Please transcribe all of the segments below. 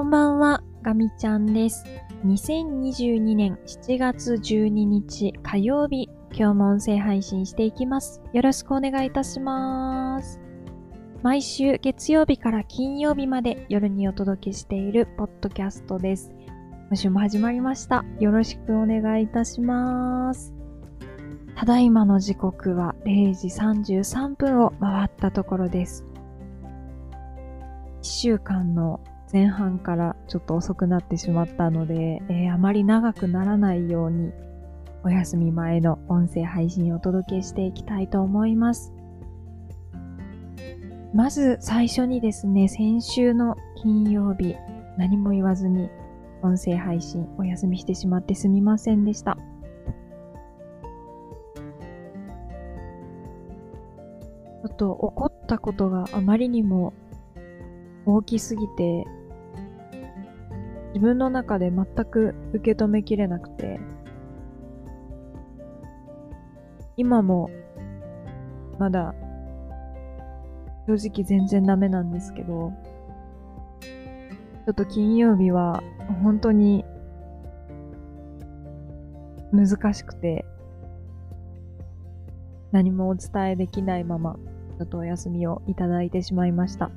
こんばんは、ガミちゃんです。2022年7月12日火曜日、今日も音声配信していきます。よろしくお願いいたします。毎週月曜日から金曜日まで夜にお届けしているポッドキャストです。今週も始まりました。よろしくお願いいたします。ただいまの時刻は0時33分を回ったところです。1週間の前半からちょっと遅くなってしまったので、えーあまり長くならないようにお休み前の音声配信をお届けしていきたいと思います。まず最初にですね、先週の金曜日、何も言わずに音声配信お休みしてしまってすみませんでした。ちょっと怒ったことがあまりにも大きすぎて、自分の中で全く受け止めきれなくて、今もまだ正直全然ダメなんですけど、ちょっと金曜日は本当に難しくて、何もお伝えできないまま、ちょっとお休みをいただいてしまいました。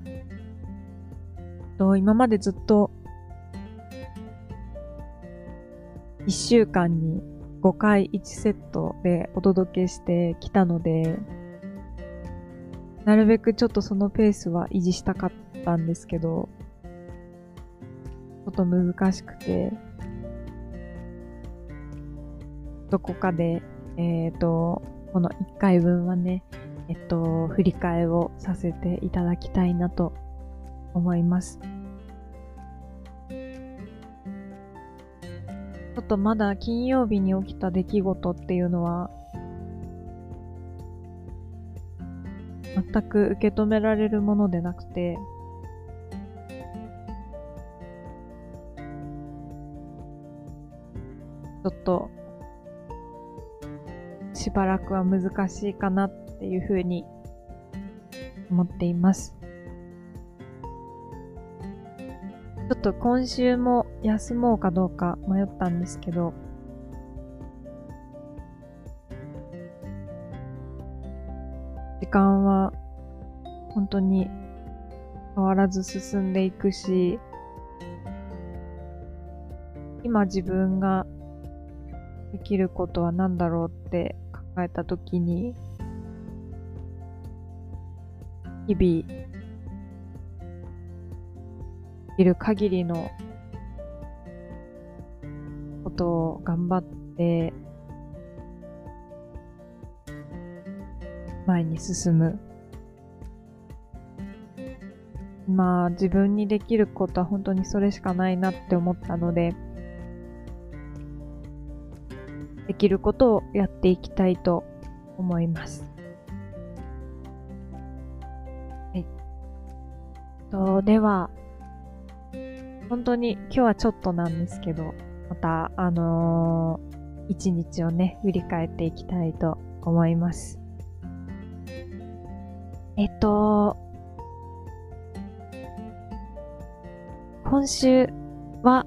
と今までずっと1週間に5回1セットでお届けしてきたので、なるべくちょっとそのペースは維持したかったんですけど、ちょっと難しくて、どこかで、えっ、と、この1回分はね、えっと、振り替えをさせていただきたいなと思います。ちょっとまだ金曜日に起きた出来事っていうのは、全く受け止められるものでなくて、ちょっと、しばらくは難しいかなっていうふうに思っています。ちょっと今週も休もうかどうか迷ったんですけど、時間は本当に変わらず進んでいくし、今自分ができることは何だろうって考えたときに、日々いる限りのとを頑張って前に進む。まあ自分にできることは本当にそれしかないなって思ったので、できることをやっていきたいと思います。はい。と、では、本当に今日はちょっとなんですけど、また、あのー一日をね、振り返っていきたいと思います。えっと、今週は、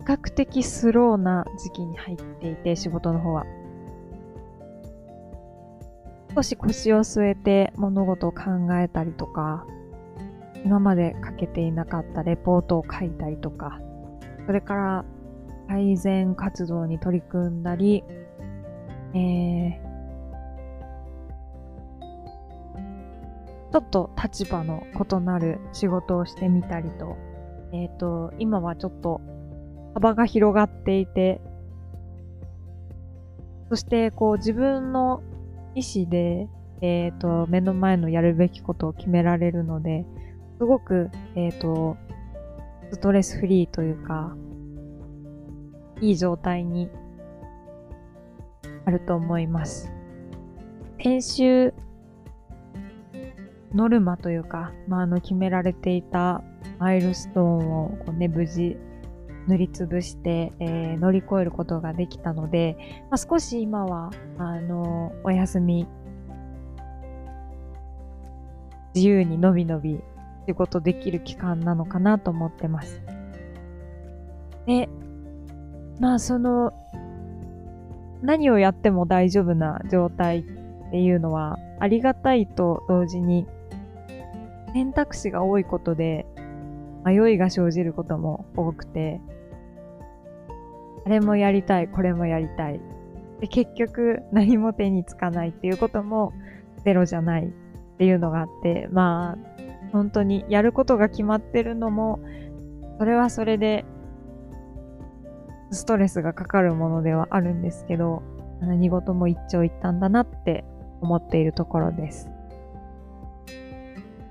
比較的スローな時期に入っていて、仕事の方は。少し腰を据えて物事を考えたりとか、今まで書けていなかったレポートを書いたりとか、それから改善活動に取り組んだり、えー、ちょっと立場の異なる仕事をしてみたりと、えっ、と、今はちょっと幅が広がっていて、そしてこう自分の意思で、えっ、と、目の前のやるべきことを決められるので、すごく、えっ、と、ストレスフリーというか、いい状態にあると思います。先週、ノルマというか、まあ、あの、決められていたマイルストーンをこうね、無事塗りつぶして、えー乗り越えることができたので、まあ、少し今は、あの、お休み、自由にのびのび仕事できる期間なのかなと思ってます。で、まあその、何をやっても大丈夫な状態っていうのはありがたいと同時に選択肢が多いことで迷いが生じることも多くて、あれもやりたい、これもやりたい。で、結局何も手につかないっていうこともゼロじゃないっていうのがあって、まあ、本当にやることが決まってるのも、それはそれでストレスがかかるものではあるんですけど、何事も一長一短だなって思っているところです。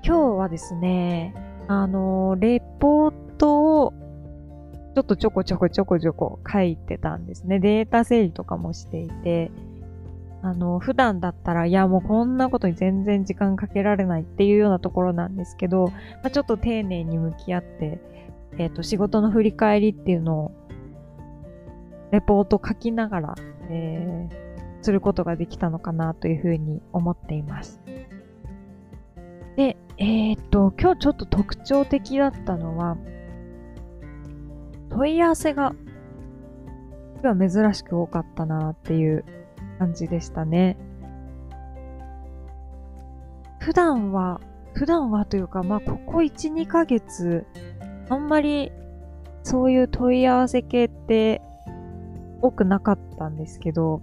今日はですね、あの、レポートをちょっとちょこちょこちょこちょこ書いてたんですね。データ整理とかもしていて、あの、普段だったら、いやもうこんなことに全然時間かけられないっていうようなところなんですけど、まあ、ちょっと丁寧に向き合って、えっ、ー、と、仕事の振り返りっていうのをレポート書きながら、えー、することができたのかなというふうに思っています。で、えー、っと、今日ちょっと特徴的だったのは、問い合わせが、今珍しく多かったなっていう感じでしたね。普段は、普段はというか、まあ、ここ1、2ヶ月、あんまりそういう問い合わせ系って多くなかったんですけど、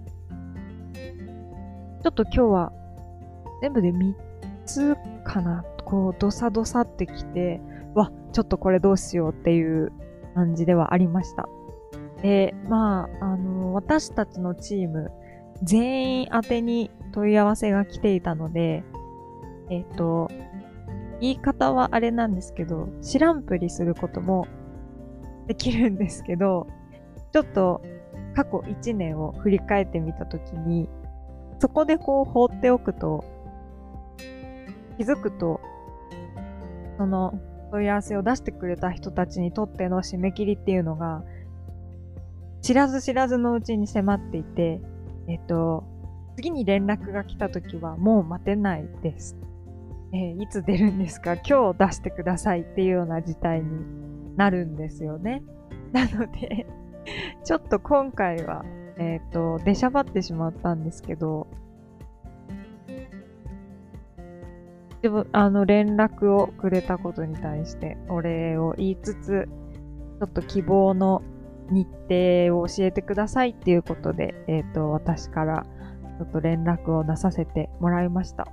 ちょっと今日は全部で3つかな。こう、ドサドサってきて、わ、ちょっとこれどうしようっていう感じではありました。で、まあ、あの、私たちのチーム、全員宛てに問い合わせが来ていたので、えっ、と、言い方はあれなんですけど、知らんぷりすることもできるんですけど、ちょっと過去1年を振り返ってみたときに、そこでこう放っておくと、気づくと、その問い合わせを出してくれた人たちにとっての締め切りっていうのが、知らず知らずのうちに迫っていて、えっと、次に連絡が来た時はもう待てないです。えー、いつ出るんですか？今日出してくださいっていうような事態になるんですよね。なので ちょっと今回は、えっ、ー、と、出しゃばってしまったんですけど、でも、あの、連絡をくれたことに対してお礼を言いつつ、ちょっと希望の日程を教えてくださいっていうことで、えっ、ー、と、私からちょっと連絡を出させてもらいました。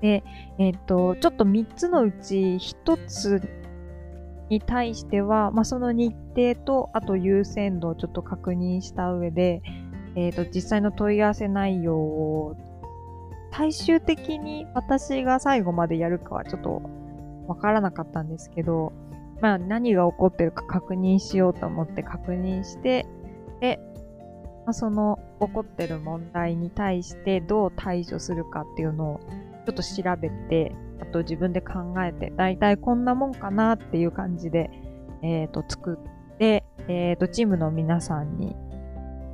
で、えっ、ー、と、ちょっと3つのうち1つに対しては、まあ、その日程と、あと優先度をちょっと確認した上で、えっ、ー、と、実際の問い合わせ内容を最終的に私が最後までやるかはちょっとわからなかったんですけど、まあ何が起こってるか確認しようと思って確認して、で、まあ、その起こってる問題に対してどう対処するかっていうのをちょっと調べて、あと自分で考えて、だいたいこんなもんかなっていう感じで、えっ、ー、と、作って、えっ、ー、と、チームの皆さんに、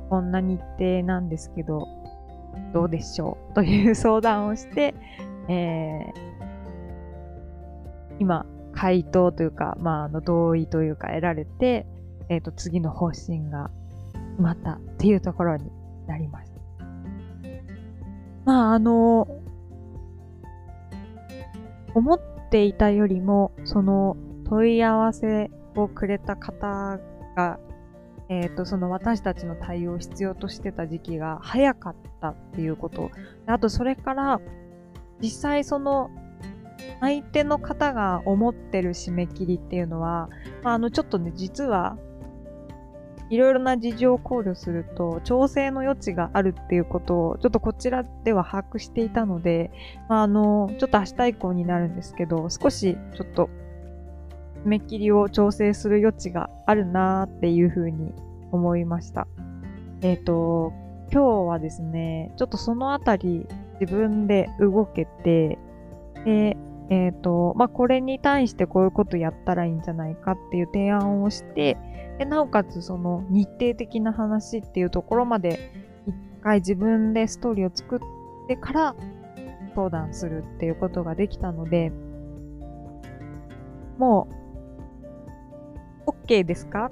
こんな日程なんですけど、どうでしょう？という相談をして、えー、今、回答というか、まあ、あの、同意というか得られて、えっ、ー、と、次の方針が決まったっていうところになります。まあ、あの、思っていたよりも、その問い合わせをくれた方が、えっ、ー、と、その私たちの対応を必要としてた時期が早かったっていうこと。あと、それから、実際その相手の方が思ってる締め切りっていうのは、まあ、あの、ちょっとね、実はいろいろな事情を考慮すると、調整の余地があるっていうことを、ちょっとこちらでは把握していたので、まあ、あの、ちょっと明日以降になるんですけど、少しちょっと、締め切りを調整する余地があるなーっていうふうに思いました。えっ、ー、と、今日はですね、ちょっとそのあたり自分で動けて、で、えっ、ー、と、まあ、これに対してこういうことやったらいいんじゃないかっていう提案をして、でなおかつその日程的な話っていうところまで一回自分でストーリーを作ってから相談するっていうことができたので、もう、OK ですか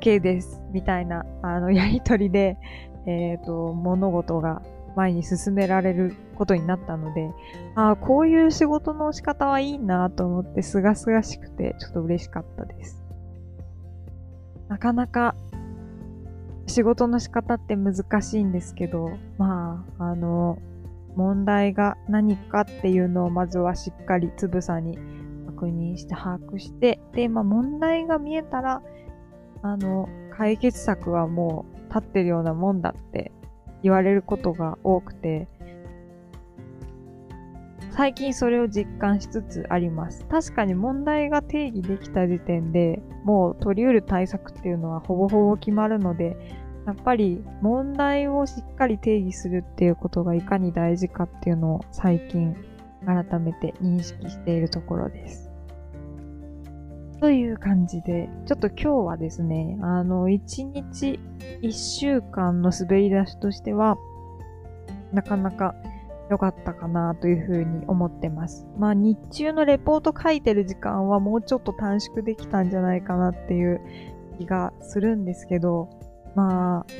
?OK です。みたいな、あの、やりとりで、えっ、ー、と、物事が前に進められることになったので、ああ、こういう仕事の仕方はいいなと思って、すがすがしくて、ちょっと嬉しかったです。なかなか、仕事の仕方って難しいんですけど、まあ、あの、問題が何かっていうのをまずはしっかりつぶさに確認して把握して、で、まあ問題が見えたら、あの、解決策はもう立ってるようなもんだって言われることが多くて、最近それを実感しつつあります。確かに問題が定義できた時点でもう取り得る対策っていうのはほぼほぼ決まるので、やっぱり問題をしっかり定義するっていうことがいかに大事かっていうのを最近改めて認識しているところです。という感じで、ちょっと今日はですね、あの、1日1週間の滑り出しとしては、なかなか良かったかなというふうに思ってます。まあ日中のレポート書いてる時間はもうちょっと短縮できたんじゃないかなっていう気がするんですけど、まあ、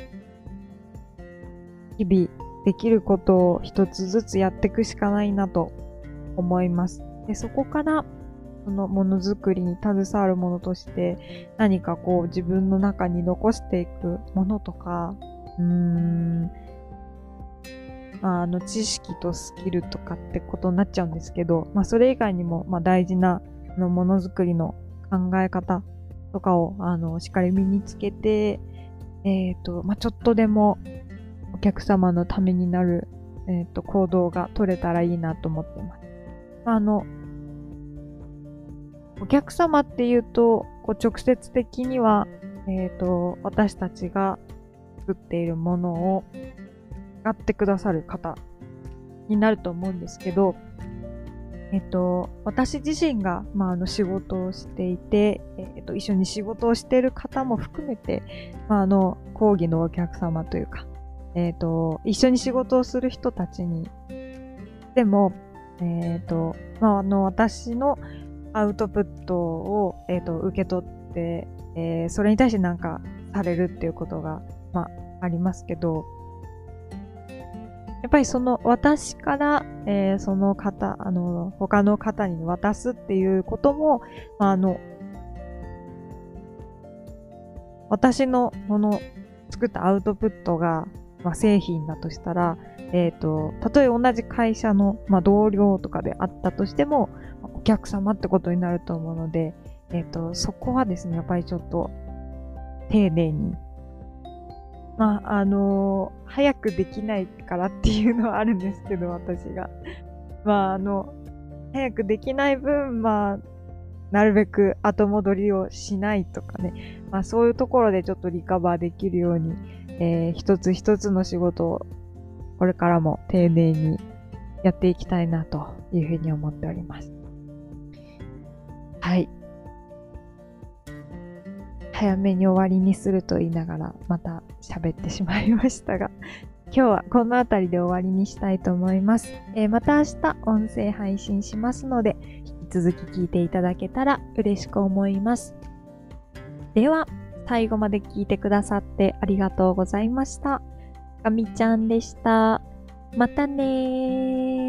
日々できることを一つずつやっていくしかないなと思います。で、そこからそのものづくりに携わるものとして何かこう自分の中に残していくものとか、うーん、あの知識とスキルとかってことになっちゃうんですけど、まあそれ以外にもまあ大事なのものづくりの考え方とかをあのしっかり身につけて、えっ、ー、と、まあちょっとでもお客様のためになる、えっ、ー、と行動が取れたらいいなと思ってます。あの、お客様っていうと、こう直接的には、えっ、ー、と、私たちが作っているものを使ってくださる方になると思うんですけど、えっと、私自身が、まあ、あの仕事をしていて、えっと、一緒に仕事をしている方も含めて、まあ、あの、講義のお客様というか、えっと、一緒に仕事をする人たちに、でも、えっと、まあ、あの、私のアウトプットを、え、ー、と、受け取って、えー、それに対してなんかされるっていうことが、まあ、ありますけど、やっぱりその私から、えー、その方、あの、他の方に渡すっていうことも、まあ、あの、私のもの、作ったアウトプットが、まあ、製品だとしたら、えっ、と、たとえ同じ会社の、まあ、同僚とかであったとしても、お客様ってことになると思うので、えっ、ー、と、そこはですね、やっぱりちょっと、丁寧に。まあ、あのー、早くできないからっていうのはあるんですけど、私が。まあ、あの、早くできない分、まあ、なるべく後戻りをしないとかね。まあ、そういうところでちょっとリカバーできるように、えー、一つ一つの仕事をこれからも丁寧にやっていきたいなというふうに思っております。はい。早めに終わりにすると言いながらまた喋ってしまいましたが、今日はこの辺りで終わりにしたいと思います。えー、また明日音声配信しますので、引き続き聞いていただけたら嬉しく思います。では、最後まで聞いてくださってありがとうございました。かみちゃんでした。またね。